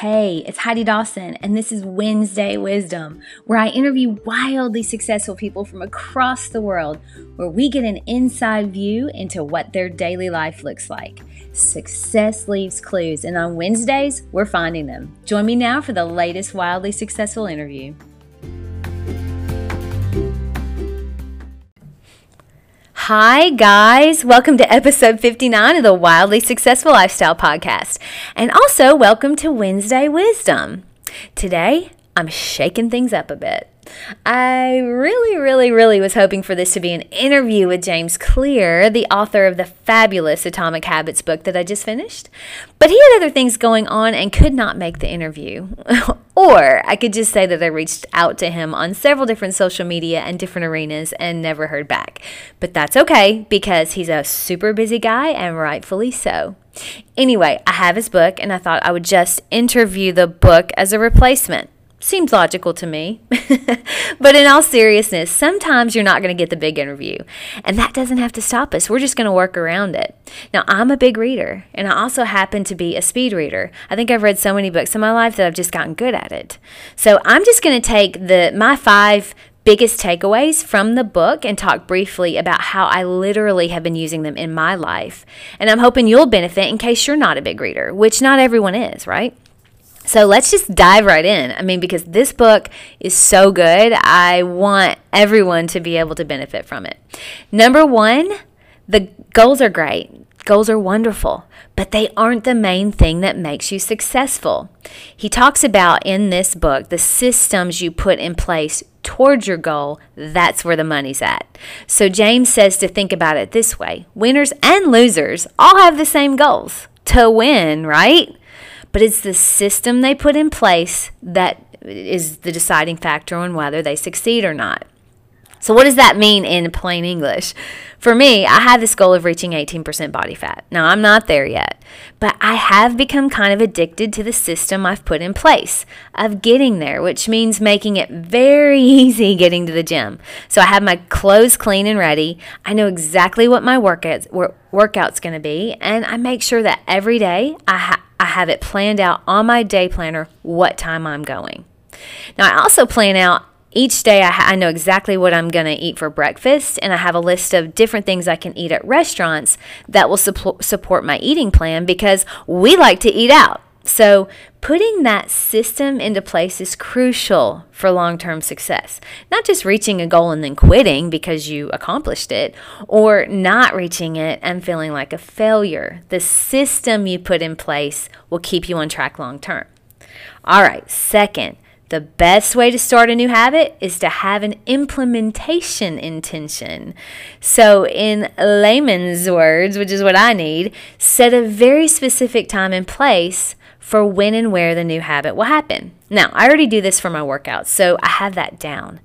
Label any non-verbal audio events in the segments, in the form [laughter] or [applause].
Hey, it's Heidi Dawson, and this is Wednesday Wisdom, where I interview wildly successful people from across the world, where we get an inside view into what their daily life looks like. Success leaves clues, and on Wednesdays, we're finding them. Join me now for the latest wildly successful interview. Hi, guys. Welcome to episode 59 of the Wildly Successful Lifestyle Podcast. And also, welcome to Wednesday Wisdom. Today, I'm shaking things up a bit. I really, really, really was hoping for this to be an interview with James Clear, the author of the fabulous Atomic Habits book that I just finished. But he had other things going on and could not make the interview. [laughs] or I could just say that I reached out to him on several different social media and different arenas and never heard back. But that's okay because he's a super busy guy and rightfully so. Anyway, I have his book and I thought I would just interview the book as a replacement. Seems logical to me. [laughs] but in all seriousness, sometimes you're not going to get the big interview. And that doesn't have to stop us. We're just going to work around it. Now, I'm a big reader, and I also happen to be a speed reader. I think I've read so many books in my life that I've just gotten good at it. So I'm just going to take the my five biggest takeaways from the book and talk briefly about how I literally have been using them in my life. And I'm hoping you'll benefit in case you're not a big reader, which not everyone is, right? So let's just dive right in. I mean, because this book is so good, I want everyone to be able to benefit from it. Number one, the goals are great. Goals are wonderful, but they aren't the main thing that makes you successful. He talks about in this book the systems you put in place towards your goal, that's where the money's at. So James says to think about it this way winners and losers all have the same goals to win, right? But it's the system they put in place that is the deciding factor on whether they succeed or not. So, what does that mean in plain English? For me, I have this goal of reaching 18% body fat. Now, I'm not there yet, but I have become kind of addicted to the system I've put in place of getting there, which means making it very [laughs] easy getting to the gym. So, I have my clothes clean and ready. I know exactly what my workout's, workout's going to be, and I make sure that every day I have I have it planned out on my day planner what time I'm going. Now, I also plan out each day, I, ha- I know exactly what I'm going to eat for breakfast, and I have a list of different things I can eat at restaurants that will support support my eating plan because we like to eat out. So, putting that system into place is crucial for long term success. Not just reaching a goal and then quitting because you accomplished it, or not reaching it and feeling like a failure. The system you put in place will keep you on track long term. All right, second, the best way to start a new habit is to have an implementation intention. So, in layman's words, which is what I need, set a very specific time and place for when and where the new habit will happen. Now, I already do this for my workouts, so I have that down.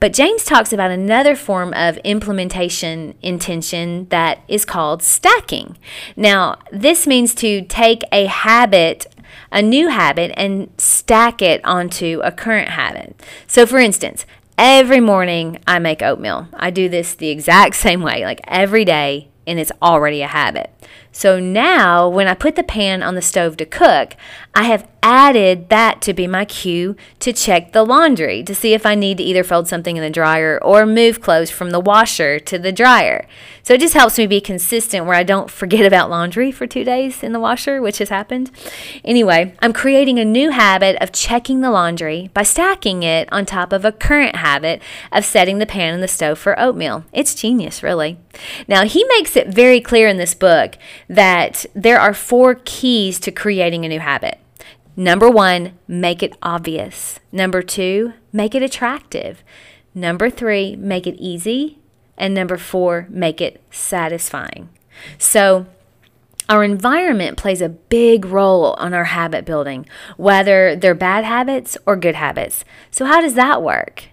But James talks about another form of implementation intention that is called stacking. Now, this means to take a habit a new habit and stack it onto a current habit. So, for instance, every morning I make oatmeal. I do this the exact [laughs] same way, like every day, and it's already a habit. So now, when I put the pan on the stove to cook, I have added that to be my cue to check the laundry to see if I need to either fold something in the dryer or move clothes from the washer to the dryer. So it just helps me be consistent where I don't forget about laundry for two days in the washer, which has happened. Anyway, I'm creating a new habit of checking the laundry by stacking it on top of a current habit of setting the pan on the stove for oatmeal. It's genius, really. Now, he makes it very clear in this book that there are four keys to creating a new habit. Number one, make it obvious. Number two, make it attractive. Number three, make it easy. And number four, make it satisfying. So, our environment plays a big role on our habit building, whether they're bad habits or good habits. So, how does that work?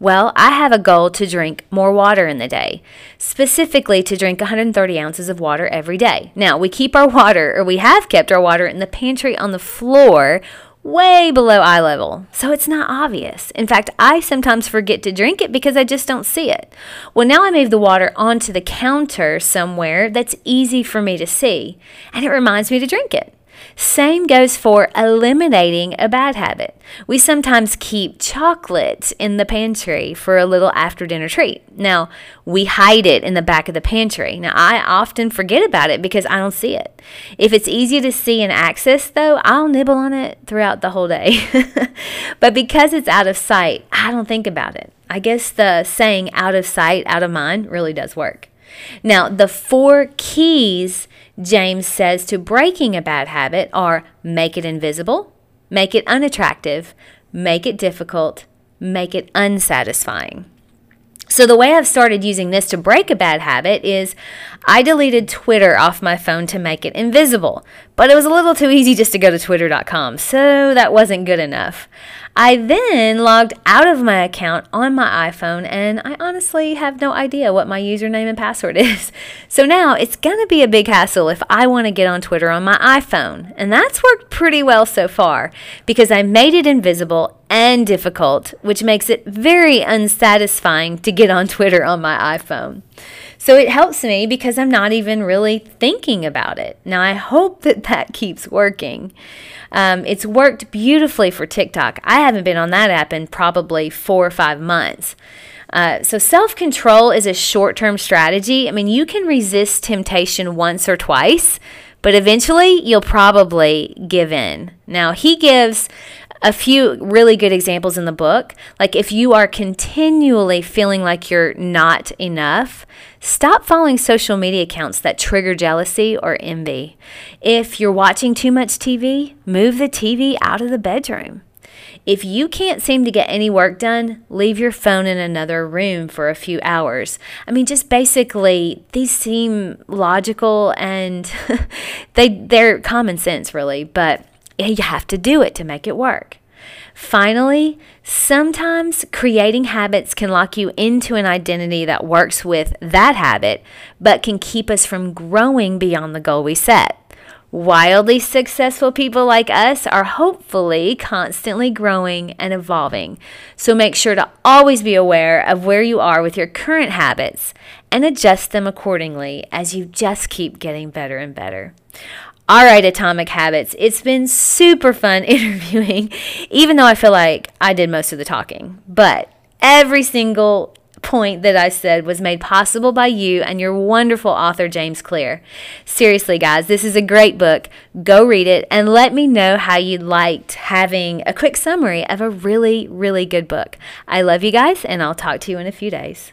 Well, I have a goal to drink more water in the day, specifically to drink 130 ounces of water every day. Now, we keep our water, or we have kept our water in the pantry on the floor way below eye level, so it's not obvious. In fact, I sometimes forget to drink it because I just don't see it. Well, now I move the water onto the counter somewhere that's easy for me to see, and it reminds me to drink it. Same goes for eliminating a bad habit. We sometimes keep chocolate in the pantry for a little after dinner treat. Now, we hide it in the back of the pantry. Now, I often forget about it because I don't see it. If it's easy to see and access, though, I'll nibble on it throughout the whole day. [laughs] but because it's out of sight, I don't think about it. I guess the saying out of sight, out of mind really does work. Now, the four keys James says to breaking a bad habit are make it invisible, make it unattractive, make it difficult, make it unsatisfying. So, the way I've started using this to break a bad habit is I deleted Twitter off my phone to make it invisible, but it was a little too easy just to go to twitter.com, so that wasn't good enough. I then logged out of my account on my iPhone, and I honestly have no idea what my username and password [laughs] is. So now it's going to be a big hassle if I want to get on Twitter on my iPhone. And that's worked pretty well so far because I made it invisible and difficult, which makes it very unsatisfying to get on Twitter on my iPhone. So it helps me because I'm not even really thinking about it. Now, I hope that [laughs] that keeps working. Um, it's worked beautifully for TikTok. I haven't been on that app in probably four or five months. Uh, so, self control is a short term strategy. I mean, you can resist temptation once or twice, but eventually you'll probably give in. Now, he gives a few really good examples in the book. Like if you are continually feeling like you're not enough, stop following social media accounts that trigger jealousy or envy. If you're watching too much TV, move the TV out of the bedroom. If you can't seem to get any work done, leave your phone in another room for a few hours. I mean, just basically, these seem logical and [laughs] they they're common sense, really, but you have to do it to make it work. Finally, sometimes creating habits can lock you into an identity that works with that habit, but can keep us from growing beyond the goal we set. Wildly successful people like us are hopefully constantly growing and evolving. So make sure to always be aware of where you are with your current habits and adjust them accordingly as you just keep getting better and better. All right, Atomic Habits. It's been super fun [laughs] interviewing, even though I feel like I did most of the talking. But every single point that I said was made possible by you and your wonderful author, James Clear. Seriously, guys, this is a great book. Go read it and let me know how you liked having a quick summary of a really, really good book. I love you guys, and I'll talk to you in a few days.